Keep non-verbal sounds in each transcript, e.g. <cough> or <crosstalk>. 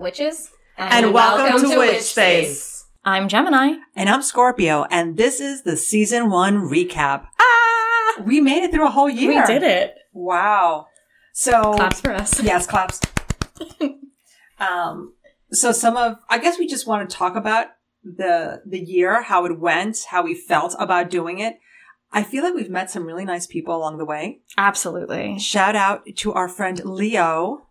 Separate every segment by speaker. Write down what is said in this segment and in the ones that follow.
Speaker 1: Witches?
Speaker 2: And, welcome, to, Witch Space.
Speaker 1: I'm Gemini.
Speaker 2: And I'm Scorpio, and this is the season one recap. Ah! We made it through a whole year.
Speaker 1: We did it.
Speaker 2: Wow. So
Speaker 1: Claps for us. <laughs>
Speaker 2: Yes, claps. um, so some of, I guess we just want to talk about the, the year, how it went, how we felt about doing it. I feel like we've met some really nice people along the way.
Speaker 1: Absolutely.
Speaker 2: Shout out to our friend Leo,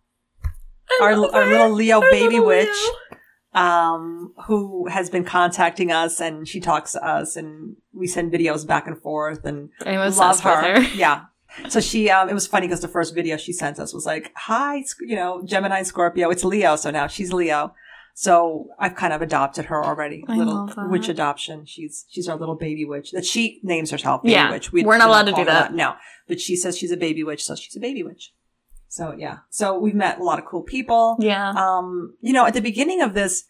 Speaker 2: our, our little Leo
Speaker 1: I
Speaker 2: baby witch,
Speaker 1: Leo.
Speaker 2: um, who has been contacting us and she talks to us and we send videos back and forth and
Speaker 1: I'm
Speaker 2: love her.
Speaker 1: her.
Speaker 2: Yeah. So she, um, it was funny because the first video she sent us was like, hi, you know, Gemini Scorpio. It's Leo. So now she's Leo. So I've kind of adopted her already.
Speaker 1: I
Speaker 2: little
Speaker 1: that.
Speaker 2: witch adoption. She's, she's our little baby witch that she names herself baby
Speaker 1: Yeah.
Speaker 2: witch.
Speaker 1: We're not
Speaker 2: we don't
Speaker 1: allowed to do
Speaker 2: her
Speaker 1: that.
Speaker 2: No, but she says she's a baby witch. So she's a baby witch. So yeah. So we've met a lot of cool people
Speaker 1: Yeah.
Speaker 2: um, you know, at the beginning of this,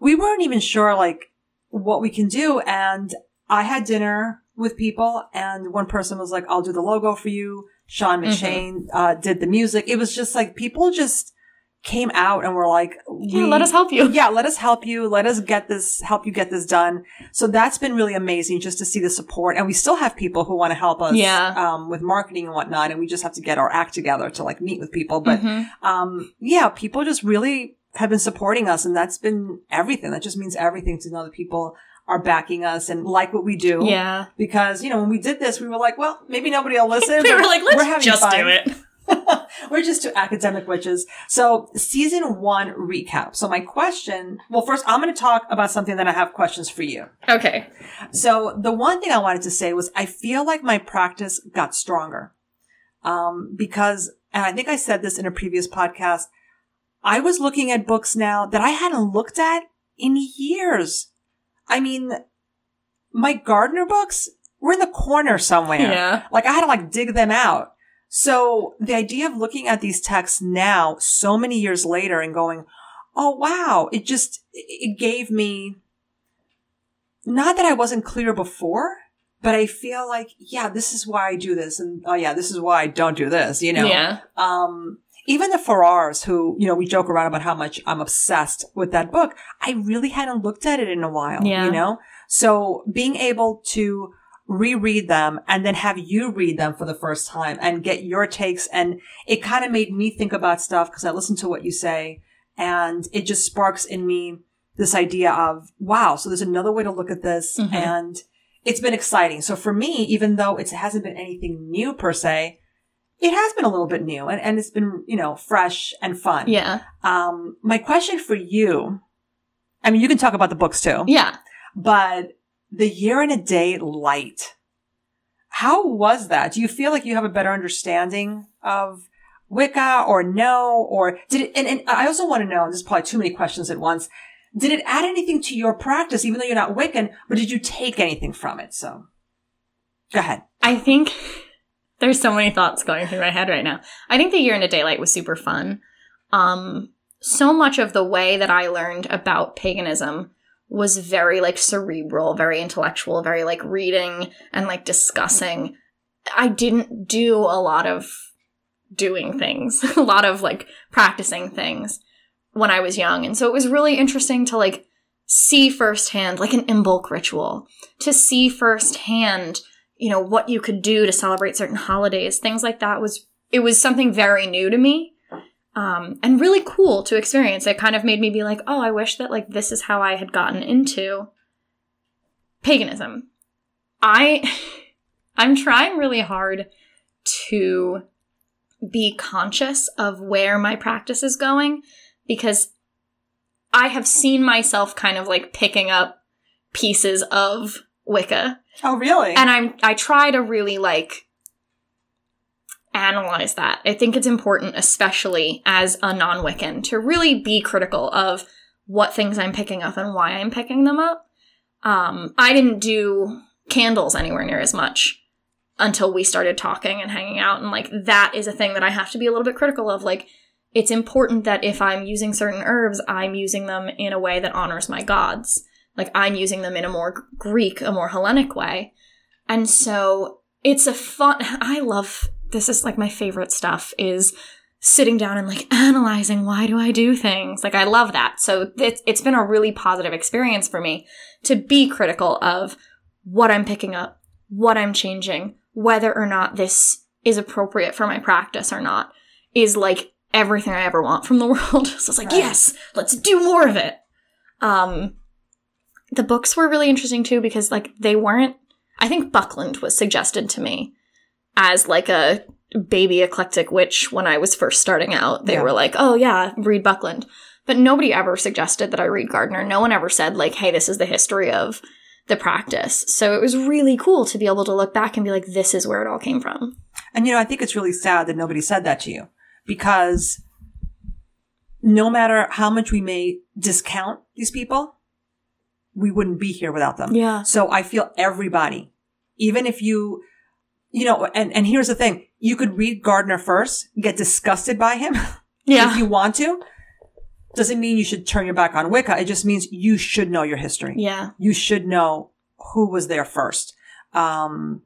Speaker 2: we weren't even sure like what we can do. And I had dinner with people and one person was like, I'll do the logo for you. Sean
Speaker 1: Mm-hmm.
Speaker 2: McShane, uh, did the music. It was just like people just came out and were like,
Speaker 1: yeah, let us help you. <laughs>
Speaker 2: yeah, let us help you. Let us get this, help you get this done. So that's been really amazing just to see the support. And we still have people who want to help us,
Speaker 1: Yeah.
Speaker 2: um, with marketing and whatnot. And we just have to get our act together to like meet with people. But,
Speaker 1: Mhm.
Speaker 2: um, yeah, people just really have been supporting us. And that's been everything. That just means everything to know that people are backing us and like what we do.
Speaker 1: Yeah.
Speaker 2: Because, you know, when we did this, we were like, well, maybe nobody will listen. <laughs>
Speaker 1: We were like,
Speaker 2: we're
Speaker 1: let's just
Speaker 2: fun.
Speaker 1: do it.
Speaker 2: We're just two academic witches. So season one recap. So my question, well, first I'm going to talk about something that I have questions for you.
Speaker 1: Okay.
Speaker 2: So the one thing I wanted to say was I feel like my practice got stronger. Um, because, and I think I said this in a previous podcast, I was looking at books now that I hadn't looked at in years. I mean, my Gardner books were in the corner somewhere.
Speaker 1: Yeah.
Speaker 2: Like I had to like dig them out. So the idea of looking at these texts now, so many years later and going, Oh wow, it just, it gave me, not that I wasn't clear before, but I feel like, yeah, this is why I do this. And oh yeah, this is why I don't do this, you know?
Speaker 1: Yeah.
Speaker 2: Um, even the Farrars who, you know, we joke around about how much I'm obsessed with that book. I really hadn't looked at it in a while,
Speaker 1: Yeah.
Speaker 2: you know? So being able to reread them and then have you read them for the first time and get your takes. And it kind of made me think about stuff because I listened to what you say and it just sparks in me this idea of, wow, so there's another way to look at this.
Speaker 1: Mhm.
Speaker 2: And it's been exciting. So for me, even though it hasn't been anything new per se, it has been a little bit new and, and it's been, you know, fresh and fun.
Speaker 1: Yeah.
Speaker 2: Um, my question for you, I mean, you can talk about the books too,
Speaker 1: Yeah.
Speaker 2: but the year and a day light, how was that? Do you feel like you have a better understanding of Wicca or no? Or did it, and, and I also want to know, there's probably too many questions at once. Did it add anything to your practice, even though you're not Wiccan, but did you take anything from it? So go ahead.
Speaker 1: I think there's so many thoughts going through my head right now. I think the year in a daylight was super fun. Um, so much of the way that I learned about paganism was very like cerebral, very intellectual, very like reading and like discussing. I didn't do a lot of doing things, <laughs> a lot of like practicing things when I was young. And so it was really interesting to like see firsthand, like an Imbolc ritual, to see firsthand you know what you could do to celebrate certain holidays things like that was it was something very new to me um, and really cool to experience. It kind of made me be like oh i wish that like this is how i had gotten into paganism. I <laughs> i'm trying really hard to be conscious of where my practice is going because i have seen myself kind of like picking up pieces of wicca.
Speaker 2: Oh, really?
Speaker 1: and i'm i try to really like analyze that. I think it's important especially as a non-wiccan to really be critical of what things i'm picking up and why i'm picking them up. Um i didn't do candles anywhere near as much until we started talking and hanging out and like that is a thing that i have to be a little bit critical of. Like it's important that if i'm using certain herbs i'm using them in a way that honors my gods. Like i'm using them in a more greek a more hellenic way. And so it's a fun i love this is like my favorite stuff is sitting down and like analyzing why do I do things. Like I love that. So it's it's been a really positive experience for me to be critical of what I'm picking up, what I'm changing, whether or not this is appropriate for my practice or not is like everything I ever want from the <laughs> world. so it's like,
Speaker 2: Right.
Speaker 1: yes, let's do more of it. Um the books were really interesting too because like they weren't I think Buckland was suggested to me as like a baby eclectic witch when I was first starting out. They
Speaker 2: Yeah.
Speaker 1: were like, "Oh yeah, read Buckland." But nobody ever suggested that I read Gardner. No one ever said like, "Hey, this is the history of the practice." So it was really cool to be able to look back and be like, "This is where it all came from."
Speaker 2: And you know, I think it's really sad that nobody said that to you because no matter how much we may discount these people, we wouldn't be here without them.
Speaker 1: Yeah.
Speaker 2: So I feel everybody, even if you, you know, and, and here's the thing, you could read Gardner first, get disgusted by him <laughs>
Speaker 1: Yeah.
Speaker 2: if you want to. Doesn't mean you should turn your back on Wicca. It just means you should know your history
Speaker 1: yeah.
Speaker 2: you should know who was there first. Um,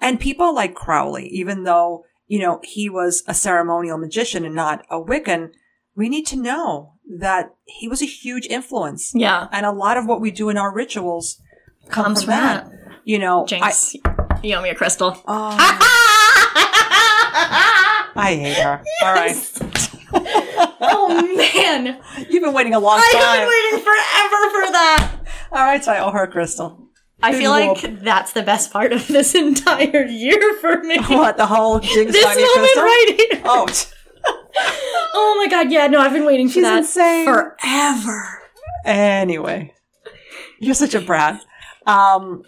Speaker 2: and people like Crowley, even though, you know, he was a ceremonial magician and not a Wiccan, we need to know that he was a huge influence.
Speaker 1: Yeah.
Speaker 2: And a lot of what we do in our rituals come
Speaker 1: Comes
Speaker 2: from,
Speaker 1: from
Speaker 2: that. You know, I,
Speaker 1: Jinx, you owe me a crystal.
Speaker 2: oh, <laughs> I hate her. All right. <laughs>
Speaker 1: oh man,
Speaker 2: You've been waiting a long time.
Speaker 1: I've been waiting forever for that.
Speaker 2: All right, so I owe her a crystal.
Speaker 1: I
Speaker 2: Big
Speaker 1: feel like that's the best part of this entire year for me. <laughs>
Speaker 2: What, the whole Jinx
Speaker 1: this moment
Speaker 2: crystal?
Speaker 1: right here.
Speaker 2: Oh,
Speaker 1: Oh my god, yeah, no, I've been waiting for
Speaker 2: She's
Speaker 1: that
Speaker 2: insane.
Speaker 1: forever.
Speaker 2: Anyway, you're such a brat. Um,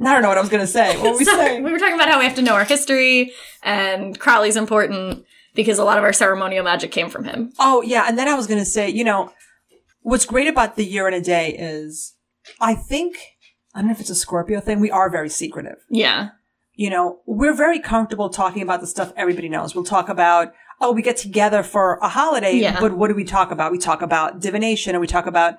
Speaker 2: I don't know what I was going to say. What were we <laughs>
Speaker 1: So,
Speaker 2: saying?
Speaker 1: we were talking about how we have to know our history, and Crowley's important because a lot of our ceremonial magic came from him.
Speaker 2: Oh, yeah. And then I was going to say, you know, what's great about the year and a day is I think, I don't know if it's a Scorpio thing, we are very secretive.
Speaker 1: Yeah.
Speaker 2: You know, we're very comfortable talking about the stuff everybody knows. We'll talk about, oh, we get together for a holiday,
Speaker 1: Yeah.
Speaker 2: but what do we talk about? We talk about divination and we talk about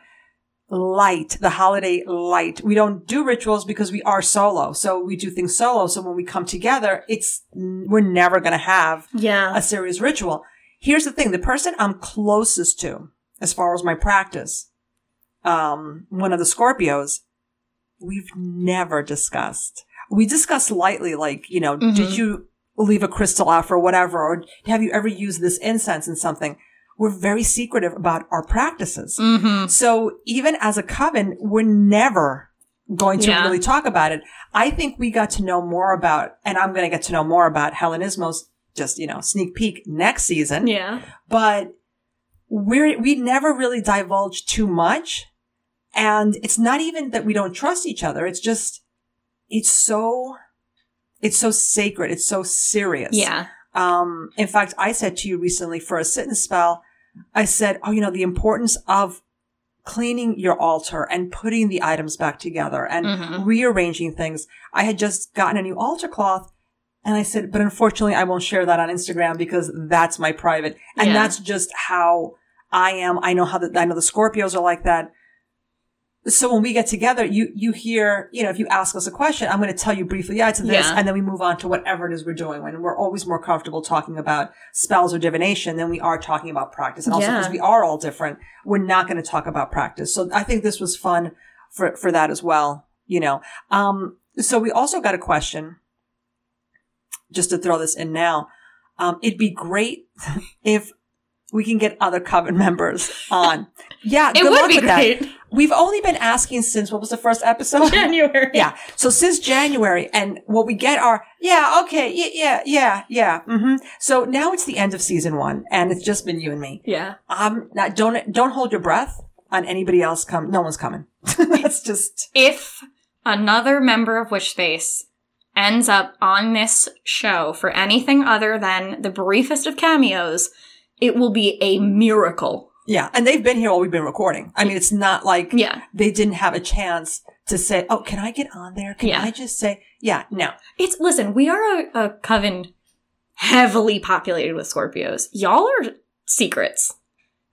Speaker 2: light, the holiday light. We don't do rituals because we are solo. So we do things solo. So when we come together, it's, we're never going to have
Speaker 1: Yeah.
Speaker 2: a serious ritual. Here's the thing. The person I'm closest to, as far as my practice, um, one of the Scorpios, we've never discussed. We discuss lightly, like, you know,
Speaker 1: Mhm.
Speaker 2: did you leave a crystal out for whatever? Or have you ever used this incense in something? We're very secretive about our practices.
Speaker 1: Mm-hmm.
Speaker 2: So even as a coven, we're never going to
Speaker 1: Yeah.
Speaker 2: really talk about it. I think we got to know more about, and I'm going to get to know more about Hellenismos, just, you know, sneak peek next season.
Speaker 1: Yeah.
Speaker 2: But we're, we never really divulge too much. And it's not even that we don't trust each other. It's just, it's so, it's so sacred. It's so serious.
Speaker 1: Yeah.
Speaker 2: Um, in fact, I said to you recently for a sit and spell, I said, oh, you know, the importance of cleaning your altar and putting the items back together and
Speaker 1: Mhm.
Speaker 2: rearranging things. I had just gotten a new altar cloth and I said, but unfortunately, I won't share that on Instagram because that's my private. And
Speaker 1: Yeah.
Speaker 2: that's just how I am. I know how the, I know the Scorpios are like that. So when we get together, you, you hear, you know, if you ask us a question, I'm going to tell you briefly, yeah, it's this.
Speaker 1: Yeah.
Speaker 2: And then we move on to whatever it is we're doing. And we're always more comfortable talking about spells or divination than we are talking about practice. And also
Speaker 1: Yeah.
Speaker 2: because we are all different, we're not going to talk about practice. So I think this was fun for, for that as well, you know. Um, so we also got a question, just to throw this in now. Um, it'd be great <laughs> if we can get other coven <laughs> members on. Yeah,
Speaker 1: It
Speaker 2: good
Speaker 1: would
Speaker 2: luck
Speaker 1: be
Speaker 2: with that. We've only been asking since what was the first episode? <laughs>
Speaker 1: January.
Speaker 2: Yeah. So since January, and what we get are, yeah, okay, yeah, yeah, yeah, yeah. hmm So now it's the end of season one, and it's just been you and me.
Speaker 1: Yeah.
Speaker 2: Um, now don't don't hold your breath on anybody else. Come, no one's coming. <laughs> That's just
Speaker 1: If another member of Witch Space ends up on this show for anything other than the briefest of cameos, it will be a miracle.
Speaker 2: yeah. And they've been here while we've been recording. I mean, it's not like
Speaker 1: Yeah.
Speaker 2: they didn't have a chance to say, "Oh, can I get on there? Can
Speaker 1: Yeah.
Speaker 2: I just say, yeah, no."
Speaker 1: It's listen, we are a, a coven heavily populated with Scorpios. Y'all are secrets.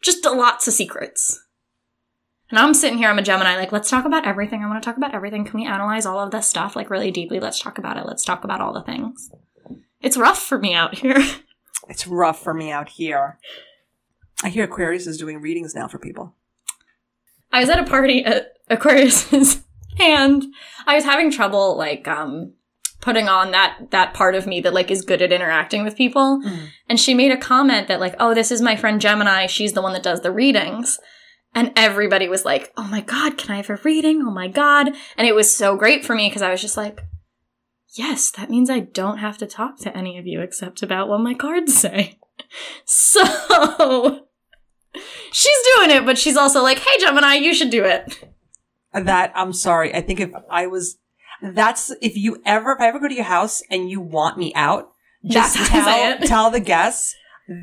Speaker 1: Just lots of secrets. And I'm sitting here, I'm a Gemini, like, let's talk about everything. I want to talk about everything. Can we analyze all of this stuff like really deeply? Let's talk about it. Let's talk about all the things. It's rough for me out here. <laughs>
Speaker 2: It's rough for me out here. I hear Aquarius is doing readings now for people.
Speaker 1: I was at a party at Aquarius's <laughs> and I was having trouble like um putting on that that part of me that like is good at interacting with people.
Speaker 2: Mm.
Speaker 1: And she made a comment that like, "Oh, this is my friend Gemini. She's the one that does the readings." And everybody was like, "Oh my god, can I have a reading? Oh my god." And it was so great for me because I was just like, "Yes, that means I don't have to talk to any of you except about what my cards say." <laughs> So she's doing it, but she's also like, "Hey Gemini, you should do it."
Speaker 2: That I'm sorry. I think if I was, that's if you ever, if I ever go to your house and you want me out, just <laughs>
Speaker 1: Just
Speaker 2: tell
Speaker 1: say it.
Speaker 2: tell the guests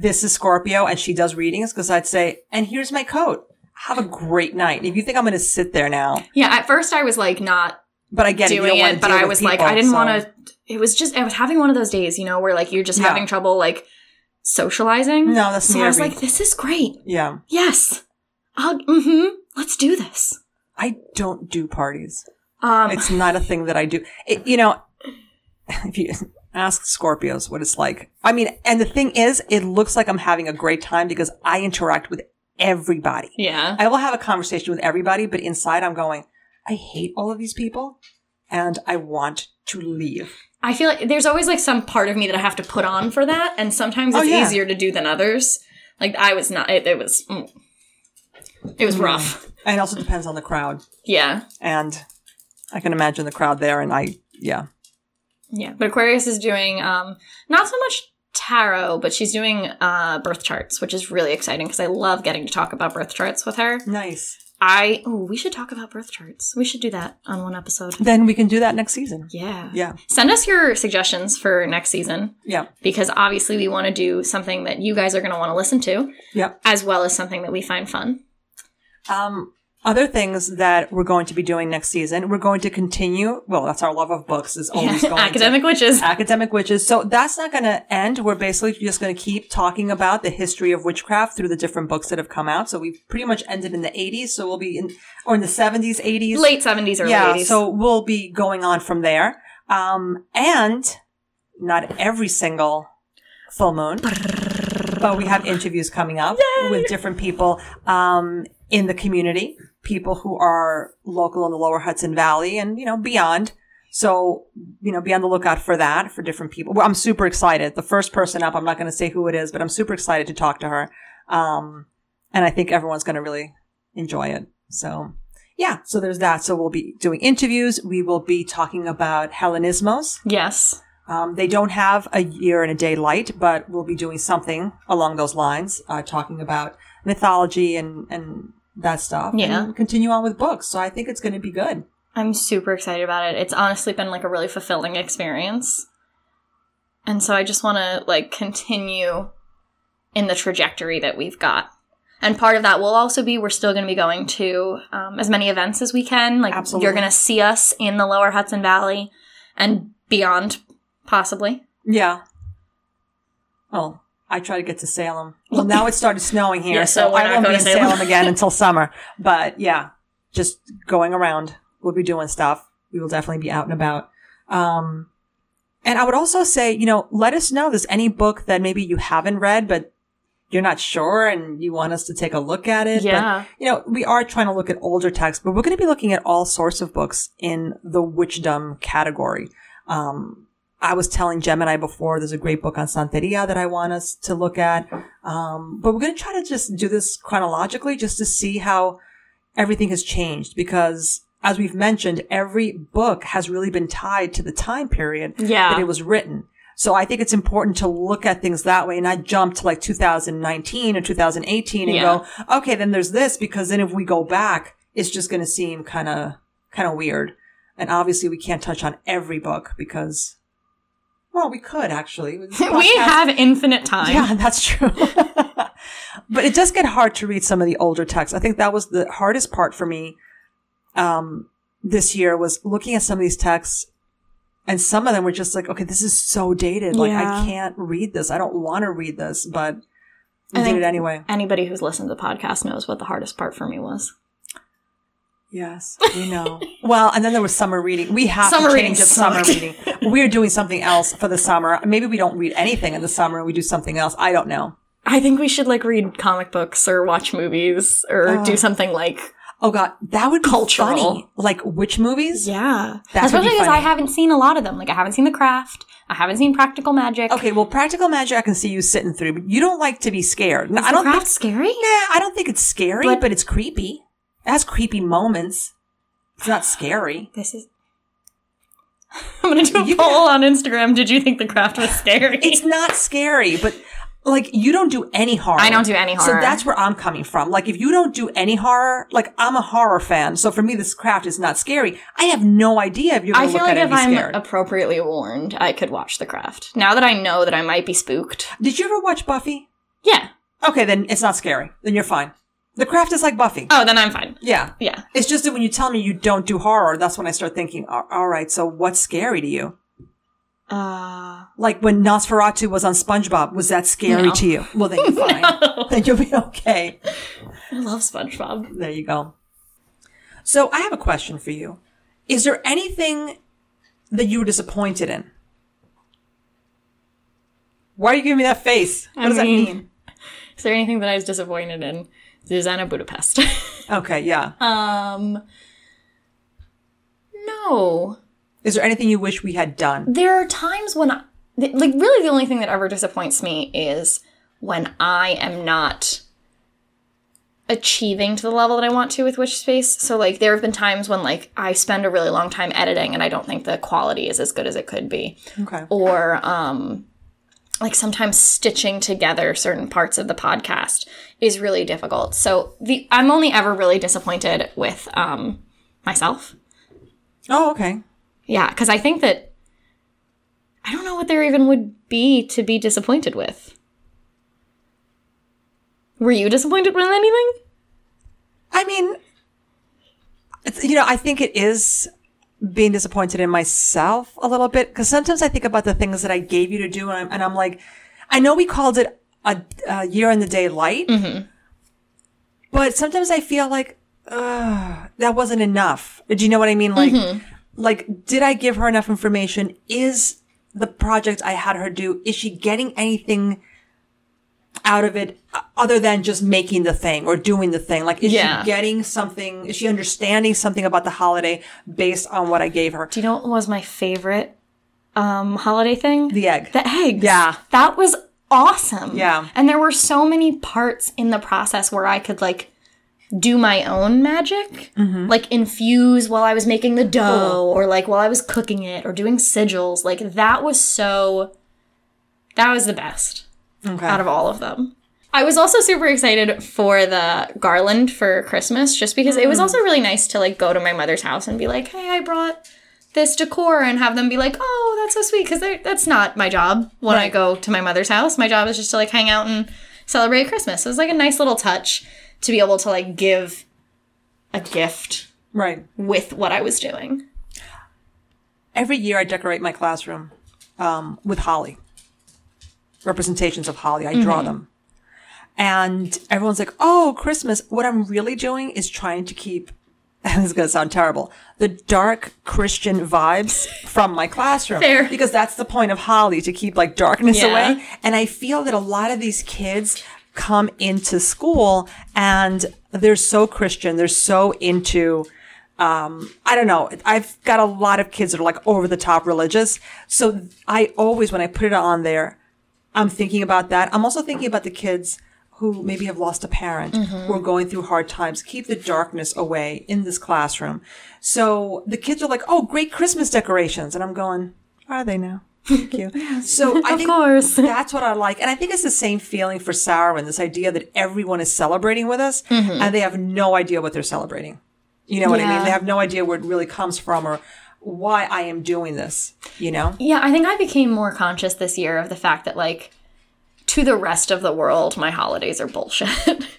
Speaker 2: this is Scorpio and she does readings because I'd say, and here's my coat. Have a great night. If you think I'm going to sit there now,
Speaker 1: Yeah, at first I was like not
Speaker 2: but I get it.
Speaker 1: Doing
Speaker 2: wanna
Speaker 1: it, but I was like, I didn't
Speaker 2: so-
Speaker 1: want to. It was just I was having one of those days, you know, where like you're just
Speaker 2: Yeah.
Speaker 1: having trouble like socializing.
Speaker 2: No, that's
Speaker 1: so I was like, this is great.
Speaker 2: Yeah,
Speaker 1: Yes, I'll. Mm-hmm. Let's do this.
Speaker 2: I don't do parties.
Speaker 1: Um,
Speaker 2: It's not a thing that I do. It, you know, if you <laughs> ask Scorpios what it's like, I mean, and the thing is, it looks like I'm having a great time because I interact with everybody.
Speaker 1: yeah.
Speaker 2: I will have a conversation with everybody, but inside I'm going, I hate all of these people and I want to leave.
Speaker 1: I feel like there's always like some part of me that I have to put on for that, and sometimes
Speaker 2: Oh,
Speaker 1: it's
Speaker 2: yeah.
Speaker 1: easier to do than others. Like I was not. It, it was. mm. It was
Speaker 2: Mm.
Speaker 1: rough.
Speaker 2: And it also depends on the crowd.
Speaker 1: Yeah.
Speaker 2: And I can imagine the crowd there and I, yeah.
Speaker 1: Yeah. But Aquarius is doing um not so much tarot, but she's doing uh birth charts, which is really exciting because I love getting to talk about birth charts with her.
Speaker 2: Nice.
Speaker 1: I oh, we should talk about birth charts. We should do that on one episode.
Speaker 2: Then we can do that next season.
Speaker 1: Yeah.
Speaker 2: Yeah.
Speaker 1: Send us your suggestions for next season
Speaker 2: Yeah.
Speaker 1: because obviously we want to do something that you guys are going to want to listen to
Speaker 2: Yeah.
Speaker 1: as well as something that we find fun.
Speaker 2: Um, other things that we're going to be doing next season, we're going to continue. Well, that's our love of books is always going <laughs> to-
Speaker 1: Academic witches.
Speaker 2: academic witches. So that's not going to end. We're basically just going to keep talking about the history of witchcraft through the different books that have come out. So we've pretty much ended in the 80s. So we'll be in, or in the 70s, 80s.
Speaker 1: Late 70s, early
Speaker 2: yeah.
Speaker 1: 80s.
Speaker 2: So we'll be going on from there. Um, and not every single full moon, but we have interviews coming up with different people, um, in the community, people who are local in the lower Hudson Valley and, you know, beyond. So, you know, be on the lookout for that for different people. Well, I'm super excited. The first person up, I'm not going to say who it is, but I'm super excited to talk to her. Um, and I think everyone's going to really enjoy it. So, yeah, so there's that. So we'll be doing interviews. We will be talking about Hellenismos.
Speaker 1: yes.
Speaker 2: Um, they don't have a year and a day light, but we'll be doing something along those lines, uh, talking about mythology and, and that stuff.
Speaker 1: Yeah.
Speaker 2: And continue on with books. So I think it's going to be good.
Speaker 1: I'm super excited about it. It's honestly been like a really fulfilling experience. And so I just want to like continue in the trajectory that we've got. And part of that will also be we're still going to be going to um, as many events as we can. Like
Speaker 2: Absolutely.
Speaker 1: you're going to see us in the lower Hudson Valley and beyond, possibly.
Speaker 2: Yeah. Well, I try to get to Salem. Well, now it started snowing here, <laughs>
Speaker 1: Yeah, so
Speaker 2: so, I won't be in
Speaker 1: Salem.
Speaker 2: Salem again <laughs> until summer. But yeah, just going around. We'll be doing stuff. We will definitely be out and about. Um, and I would also say, you know, let us know if there's any book that maybe you haven't read, but you're not sure and you want us to take a look at it. But,
Speaker 1: Yeah.
Speaker 2: you know, we are trying to look at older texts, but we're going to be looking at all sorts of books in the witchdom category. Um, I was telling Gemini before, there's a great book on Santeria that I want us to look at. Um, but we're going to try to just do this chronologically just to see how everything has changed because as we've mentioned, every book has really been tied to the time period
Speaker 1: Yeah.
Speaker 2: that it was written. So I think it's important to look at things that way and not jump to like 2019 or 2018 and
Speaker 1: Yeah.
Speaker 2: go, okay, then there's this because then if we go back, it's just going to seem kind of, kind of weird. And obviously we can't touch on every book because, well, we could actually. <laughs>
Speaker 1: we have infinite time.
Speaker 2: yeah, <laughs> that's true. <laughs> but it does get hard to read some of the older texts. I think that was the hardest part for me um, this year was looking at some of these texts, and some of them were just like, okay, this is so dated. Like
Speaker 1: Yeah.
Speaker 2: I can't read this. I don't want to read this, but we
Speaker 1: I
Speaker 2: did it anyway.
Speaker 1: Anybody who's listened to the podcast knows what the hardest part for me was.
Speaker 2: Yes, we know. <laughs> well, and then there was summer reading. We have
Speaker 1: Summer
Speaker 2: to
Speaker 1: reading
Speaker 2: change up summer reading. <laughs> We're doing something else for the summer. Maybe we don't read anything in the summer. We do something else. I don't know.
Speaker 1: I think we should like read comic books or watch movies or oh. do something like
Speaker 2: Oh God, that would be
Speaker 1: Cultural.
Speaker 2: funny. Like which movies?
Speaker 1: yeah.
Speaker 2: That would be
Speaker 1: Especially because I haven't seen a lot of them. Like I haven't seen The Craft. I haven't seen Practical Magic.
Speaker 2: Okay, well, practical magic I can see you sitting through, but you don't like to be scared.
Speaker 1: Is
Speaker 2: I
Speaker 1: The
Speaker 2: don't
Speaker 1: Craft
Speaker 2: think.
Speaker 1: scary?
Speaker 2: Nah, I don't think it's scary, but,
Speaker 1: But-
Speaker 2: it's creepy. It has creepy moments. It's not scary. <gasps>
Speaker 1: This is. <laughs> I'm gonna do a
Speaker 2: You
Speaker 1: poll on Instagram. Did you think The Craft was scary?
Speaker 2: It's not scary, but like you don't do any horror.
Speaker 1: I don't do any horror.
Speaker 2: So that's where I'm coming from. Like if you don't do any horror, like I'm a horror fan. So for me, this craft is not scary. I have no idea if you're
Speaker 1: I feel
Speaker 2: look
Speaker 1: like if I'm
Speaker 2: scared.
Speaker 1: appropriately warned, I could watch The Craft. Now that I know that I might be spooked.
Speaker 2: Did you ever watch Buffy?
Speaker 1: Yeah.
Speaker 2: Okay, then it's not scary. Then you're fine. The craft is like Buffy.
Speaker 1: Oh, then I'm fine.
Speaker 2: Yeah.
Speaker 1: Yeah.
Speaker 2: It's just that when you tell me you don't do horror, that's when I start thinking, "All- right, so what's scary to you?
Speaker 1: Uh.
Speaker 2: Like when Nosferatu was on SpongeBob, was that scary
Speaker 1: No.
Speaker 2: to you? Well, then you're <laughs> fine. Then you'll be okay.
Speaker 1: I love SpongeBob.
Speaker 2: There you go. So I have a question for you. Is there anything that you were disappointed in? Why are you giving me that face? What
Speaker 1: I
Speaker 2: does
Speaker 1: mean-
Speaker 2: that mean?
Speaker 1: Is there anything that I was disappointed in? Susanna Budapest. <laughs>
Speaker 2: Okay, yeah.
Speaker 1: um. No.
Speaker 2: Is there anything you wish we had done?
Speaker 1: There are times when, I, like, really the only thing that ever disappoints me is when I am not achieving to the level that I want to with Witch Space. So, like, there have been times when, like, I spend a really long time editing and I don't think the quality is as good as it could be.
Speaker 2: Okay.
Speaker 1: Or, um, like sometimes stitching together certain parts of the podcast is really difficult. So the I'm only ever really disappointed with um myself.
Speaker 2: Oh, okay.
Speaker 1: Yeah, because I think that I don't know what there even would be to be disappointed with. Were you disappointed with anything?
Speaker 2: I mean, you know, I think it is being disappointed in myself a little bit because sometimes I think about the things that I gave you to do, and I'm, and I'm like, I know we called it a, a year in the day light, but sometimes I feel like uh, that wasn't enough. Do you know what I mean? Like, like, did I give her enough information? Is the project I had her do is she getting anything? Out of it uh, other than just making the thing or doing the thing? Like, is
Speaker 1: Yeah.
Speaker 2: she getting something? Is she understanding something about the holiday based on what I gave her?
Speaker 1: Do you know what was my favorite um holiday thing?
Speaker 2: The egg.
Speaker 1: The egg.
Speaker 2: Yeah.
Speaker 1: That was awesome.
Speaker 2: Yeah.
Speaker 1: And there were so many parts in the process where I could like do my own magic,
Speaker 2: Mm-hmm.
Speaker 1: like infuse while I was making the dough or like while I was cooking it or doing sigils. Like that was so that was the best
Speaker 2: Okay.
Speaker 1: out of all of them. I was also super excited for the garland for Christmas just because
Speaker 2: Mm.
Speaker 1: it was also really nice to like go to my mother's house and be like, "Hey, I brought this decor," and have them be like, "Oh, that's so sweet," because that's not my job when I go to my mother's house. My job is just to like hang out and celebrate Christmas. So it was like a nice little touch to be able to like give a gift
Speaker 2: right.
Speaker 1: with what I was doing.
Speaker 2: Every year I decorate my classroom um, with holly. Representations of holly. I draw them. And everyone's like, oh, Christmas. What I'm really doing is trying to keep, <laughs> this is going to sound terrible, the dark Christian vibes from my classroom.
Speaker 1: Fair.
Speaker 2: Because that's the point of holly, to keep like darkness
Speaker 1: Yeah.
Speaker 2: away. And I feel that a lot of these kids come into school and they're so Christian. They're so into, um, I don't know. I've got a lot of kids that are like over the top religious. So I always, when I put it on there, I'm thinking about that. I'm also thinking about the kids who maybe have lost a parent, who are mm-hmm. going through hard times. Keep the darkness away in this classroom. So the kids are like, "Oh, great Christmas decorations," and I'm going, "Are they now?" Thank you. <laughs> So I think
Speaker 1: course. <laughs>
Speaker 2: that's what I like, and I think it's the same feeling for Samhain. This idea that everyone is celebrating with us, mm-hmm. and they have no idea what they're celebrating. You know what I mean? They have no idea where it really comes from or why I am doing this. You know?
Speaker 1: Yeah, I think I became more conscious this year of the fact that like to the rest of the world, my holidays are bullshit. <laughs>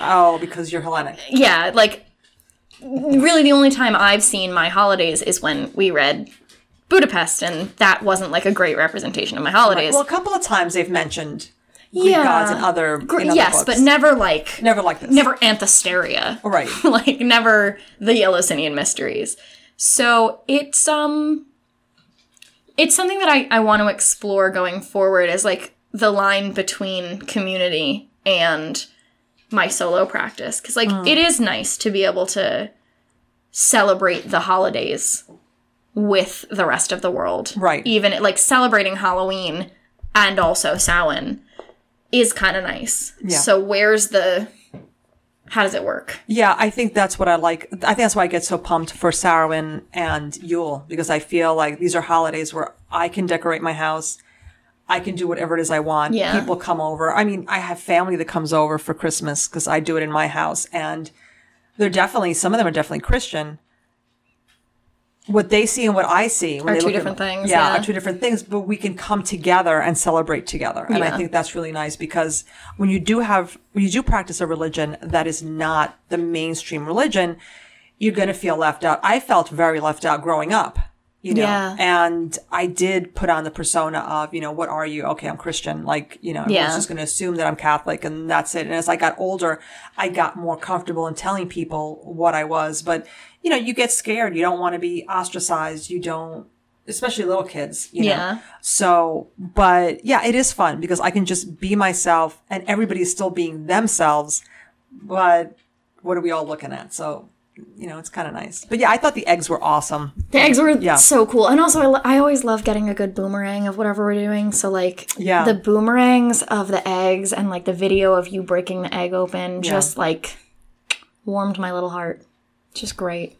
Speaker 2: Oh, because you're Hellenic.
Speaker 1: yeah, like really the only time I've seen my holidays is when we read Budapest and that wasn't like a great representation of my holidays.
Speaker 2: Well, a couple of times they've mentioned Greek
Speaker 1: Yeah.
Speaker 2: gods in other,
Speaker 1: Gr-
Speaker 2: other
Speaker 1: yes,
Speaker 2: books.
Speaker 1: but never like
Speaker 2: never like this.
Speaker 1: never Anthesteria.
Speaker 2: Right. <laughs>
Speaker 1: like never the Eleusinian mysteries. So it's um it's something that I, I want to explore going forward as like the line between community and my solo practice. Cause like
Speaker 2: Mm.
Speaker 1: it is nice to be able to celebrate the holidays with the rest of the world.
Speaker 2: Right.
Speaker 1: Even like celebrating Halloween and also Samhain is kind of nice.
Speaker 2: Yeah.
Speaker 1: So where's the how does it work?
Speaker 2: Yeah, I think that's what I like. I think that's why I get so pumped for Samhain and Yule because I feel like these are holidays where I can decorate my house. I can do whatever it is I want.
Speaker 1: Yeah.
Speaker 2: People come over. I mean, I have family that comes over for Christmas because I do it in my house and they're definitely, some of them are definitely Christian. What they see and what I see when
Speaker 1: Are two
Speaker 2: look at-
Speaker 1: different things,
Speaker 2: Yeah,
Speaker 1: yeah.
Speaker 2: are two different things, but we can come together and celebrate together. And I think that's really nice because when you do have, when you do practice a religion that is not the mainstream religion, you're going to feel left out. I felt very left out growing up, you know,
Speaker 1: Yeah.
Speaker 2: and I did put on the persona of, you know, what are you? Okay, I'm Christian. Like, you know, I
Speaker 1: Yeah.
Speaker 2: was just going to assume that I'm Catholic and that's it. And as I got older, I got more comfortable in telling people what I was. But, you know, you get scared. You don't want to be ostracized. You don't, especially little kids, you know.
Speaker 1: Yeah.
Speaker 2: So, but yeah, it is fun because I can just be myself and everybody's still being themselves. But what are we all looking at? So, you know, it's kind of nice. But yeah, I thought the eggs were awesome.
Speaker 1: The eggs were
Speaker 2: Yeah.
Speaker 1: so cool. And also, I, lo- I always love getting a good boomerang of whatever we're doing. So, like,
Speaker 2: Yeah.
Speaker 1: the boomerangs of the eggs and, like, the video of you breaking the egg open just, like, warmed my little heart. Just great.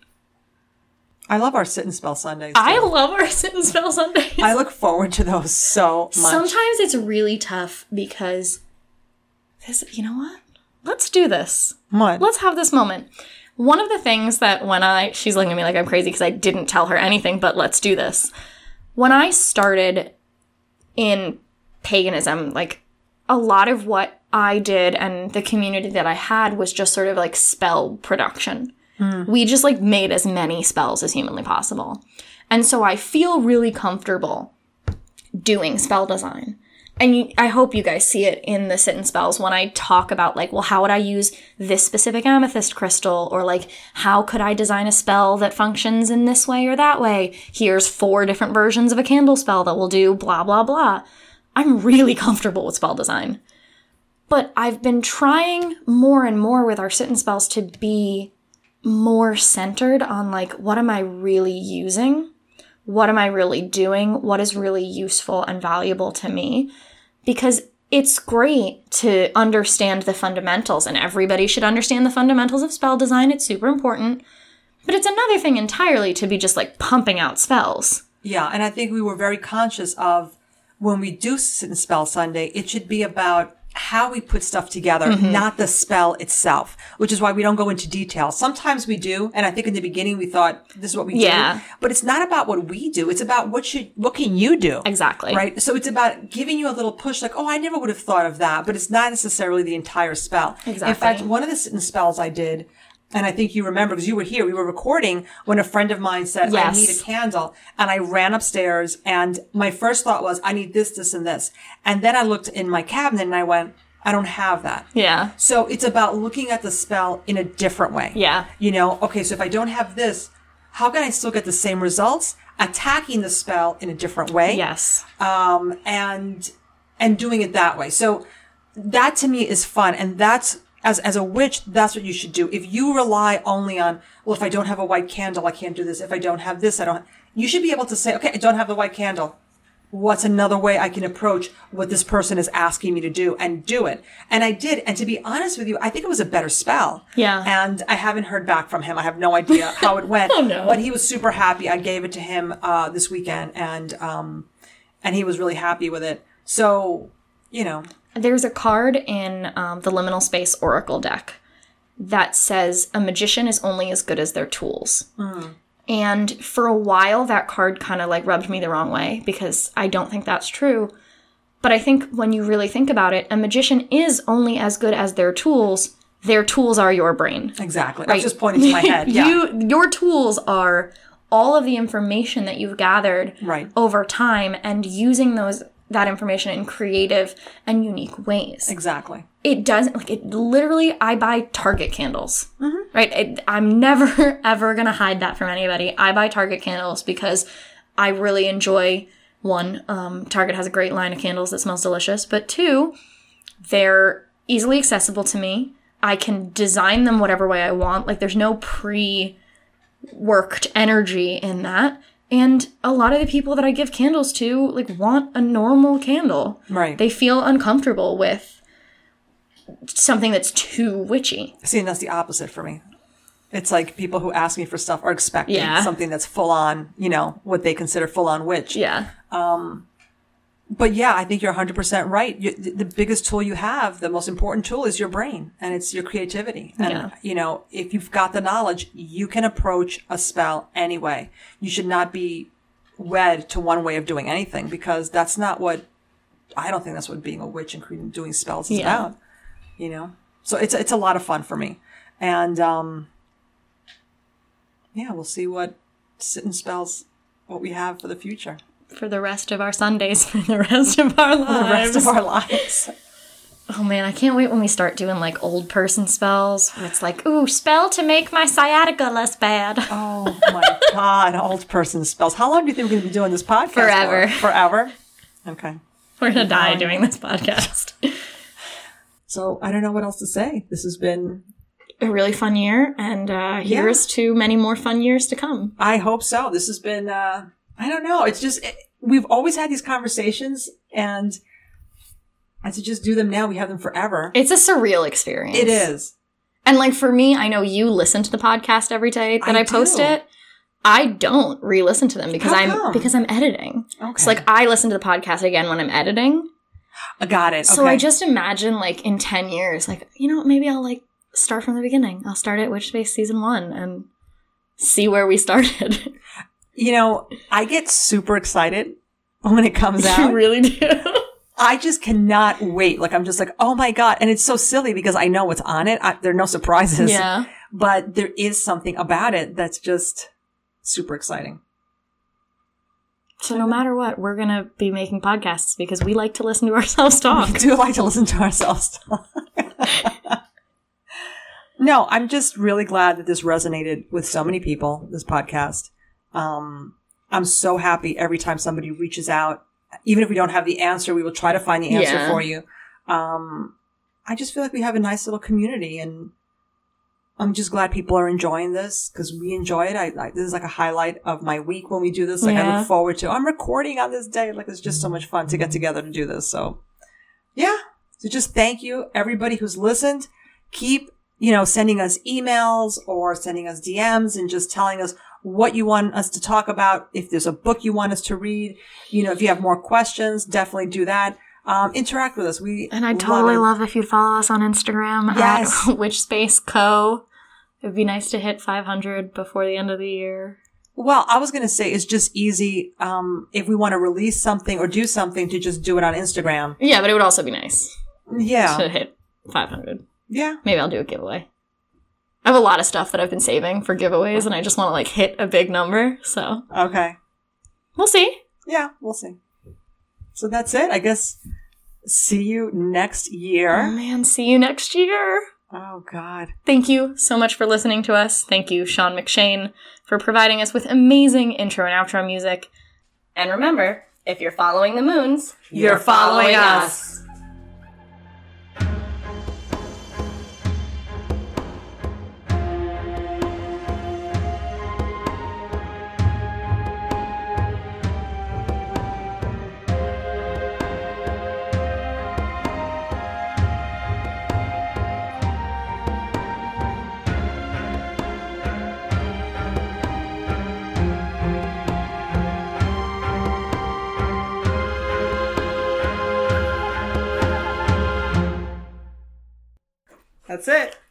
Speaker 2: I love our sit and spell Sundays.
Speaker 1: I love our <laughs> sit and spell Sundays.
Speaker 2: I look forward to those so much.
Speaker 1: Sometimes it's really tough because this, you know what? Let's do this.
Speaker 2: What?
Speaker 1: Let's have this moment. One of the things that when I, she's looking at me like I'm crazy because I didn't tell her anything, but let's do this. When I started in paganism, like a lot of what I did and the community that I had was just sort of like spell production. Hmm. We just like made as many spells as humanly possible. And so I feel really comfortable doing spell design. And you, I hope you guys see it in the sit and spells when I talk about like, well, how would I use this specific amethyst crystal? Or like, how could I design a spell that functions in this way or that way? Here's four different versions of a candle spell that will do blah, blah, blah. I'm really <laughs> comfortable with spell design. But I've been trying more and more with our sit and spells to be more centered on like, what am I really using? What am I really doing? What is really useful and valuable to me? Because it's great to understand the fundamentals, and everybody should understand the fundamentals of spell design. It's super important. But it's another thing entirely to be just like pumping out spells.
Speaker 2: Yeah, and I think we were very conscious of when we do sit and spell Sunday, it should be about how we put stuff together,
Speaker 1: Mm-hmm.
Speaker 2: not the spell itself, which is why we don't go into detail. Sometimes we do, and I think in the beginning we thought this is what we
Speaker 1: Yeah.
Speaker 2: do, but it's not about what we do. It's about what should what can you do
Speaker 1: Exactly.
Speaker 2: right? So it's about giving you a little push, like, oh, I never would have thought of that, but it's not necessarily the entire spell. In fact, one of the spells I did, and I think you remember because you were here, we were recording when a friend of mine said, I need a candle. And I ran upstairs and my first thought was, I need this, this, and this. And then I looked in my cabinet and I went, I don't have that.
Speaker 1: Yeah.
Speaker 2: So it's about looking at the spell in a different way.
Speaker 1: Yeah.
Speaker 2: You know, okay, so if I don't have this, how can I still get the same results? Attacking the spell in a different way
Speaker 1: Yes.
Speaker 2: um, and and doing it that way. So that to me is fun, and that's as as a witch, that's what you should do. If you rely only on, well, if I don't have a white candle, I can't do this. If I don't have this, I don't. You should be able to say, okay, I don't have the white candle. What's another way I can approach what this person is asking me to do and do it? And I did. And to be honest with you, I think it was a better spell.
Speaker 1: Yeah.
Speaker 2: And I haven't heard back from him. I have no idea <laughs> how it went.
Speaker 1: Oh, no.
Speaker 2: But he was super happy. I gave it to him uh, this weekend, and um, and he was really happy with it. So, you know,
Speaker 1: There's a card in um, the Liminal Space Oracle deck that says a magician is only as good as their tools. And for a while, that card kind of like rubbed me the wrong way because I don't think that's true. But I think when you really think about it, a magician is only as good as their tools. Their tools are your brain.
Speaker 2: exactly. I was just pointing to my head. <laughs> Yeah.
Speaker 1: you your tools are all of the information that you've gathered
Speaker 2: Right.
Speaker 1: over time and using those that information in creative and unique ways.
Speaker 2: Exactly.
Speaker 1: It doesn't like it literally I buy Target candles. Right? It, I'm <laughs> never ever going to hide that from anybody. I buy Target candles because I really enjoy one um, Target has a great line of candles that smells delicious, but two, they're easily accessible to me. I can design them whatever way I want. Like there's no pre worked energy in that. And a lot of the people that I give candles to like want a normal candle.
Speaker 2: Right.
Speaker 1: They feel uncomfortable with something that's too witchy.
Speaker 2: See, and that's the opposite for me. It's like people who ask me for stuff are expecting
Speaker 1: Yeah.
Speaker 2: something that's full on, you know, what they consider full on witch.
Speaker 1: Yeah.
Speaker 2: Um, But yeah, I think you're 100% right. You, the the biggest tool you have, the most important tool is your brain and it's your creativity. And,
Speaker 1: Yeah.
Speaker 2: you know, if you've got the knowledge, you can approach a spell anyway. You should not be wed to one way of doing anything because that's not what, I don't think that's what being a witch and doing spells is
Speaker 1: Yeah.
Speaker 2: about, you know? So it's, it's a lot of fun for me. And, um, yeah, we'll see what sit and spells, what we have for the future.
Speaker 1: For the rest of our Sundays, <laughs> for the rest of our lives.
Speaker 2: The rest of our lives.
Speaker 1: Oh man, I can't wait when we start doing like old person spells it's like, ooh, spell to make my sciatica less bad. <laughs>
Speaker 2: Oh my God, old person spells. How long do you think we're going to be doing this podcast? for?
Speaker 1: Forever.
Speaker 2: Forever? Okay.
Speaker 1: We're gonna die doing this podcast. <laughs>
Speaker 2: So I don't know what else to say. This has been,
Speaker 1: A really fun year, and uh, here's to many more fun years to come.
Speaker 2: I hope so. This has been, uh, I don't know. It's just, it, we've always had these conversations and, and to just do them now, we have them forever.
Speaker 1: It's a surreal experience.
Speaker 2: it is.
Speaker 1: And like for me, I know you listen to the podcast every day that
Speaker 2: I
Speaker 1: I, post
Speaker 2: do.
Speaker 1: it. I don't re-listen to them because
Speaker 2: How
Speaker 1: I'm
Speaker 2: come?
Speaker 1: because I'm editing.
Speaker 2: Okay.
Speaker 1: So like I listen to the podcast again when I'm editing.
Speaker 2: I got it.
Speaker 1: So
Speaker 2: okay.
Speaker 1: I just imagine like in 10 years, like, you know, maybe I'll like start from the beginning. I'll start at Witch Space season one and see where we started. <laughs>
Speaker 2: you know, I get super excited when it comes <laughs> out.
Speaker 1: you really do. <laughs>
Speaker 2: I just cannot wait. Like I'm just like, oh my god! And it's so silly because I know what's on it. I, there are no surprises.
Speaker 1: yeah. <laughs>
Speaker 2: But there is something about it that's just super exciting.
Speaker 1: So no matter what, we're going to be making podcasts because we like to listen to ourselves talk.
Speaker 2: We do like to listen to ourselves. talk. no, I'm just really glad that this resonated with so many people. This podcast. Um, I'm so happy every time somebody reaches out. Even if we don't have the answer, we will try to find the answer
Speaker 1: Yeah.
Speaker 2: for you. Um, I just feel like we have a nice little community and I'm just glad people are enjoying this because we enjoy it. I, I this is like a highlight of my week when we do this. Like I look forward to. I'm recording on this day. Like it's just so much fun to get together to do this. So, yeah. So just thank you everybody who's listened. Keep you know sending us emails or sending us DMs and just telling us what you want us to talk about. If there's a book you want us to read, you know, if you have more questions, definitely do that. Um, interact with us. We
Speaker 1: And I totally
Speaker 2: it.
Speaker 1: love if you'd follow us on Instagram
Speaker 2: Yes. <laughs>
Speaker 1: at Witch Space Co. It would be nice to hit 500 before the end of the year.
Speaker 2: Well, I was going to say it's just easy um, if we want to release something or do something to just do it on Instagram.
Speaker 1: Yeah, but it would also be nice
Speaker 2: Yeah,
Speaker 1: to hit 500.
Speaker 2: yeah.
Speaker 1: Maybe I'll do a giveaway. I have a lot of stuff that I've been saving for giveaways, and I just want to like hit a big number. So
Speaker 2: Okay.
Speaker 1: we'll see.
Speaker 2: Yeah, we'll see. So that's it. I guess. See you next year.
Speaker 1: Oh man, see you next year.
Speaker 2: Oh God.
Speaker 1: Thank you so much for listening to us. Thank you, Sean McShane, for providing us with amazing intro and outro music. And remember, if you're following the moons,
Speaker 2: You're following us. That's it.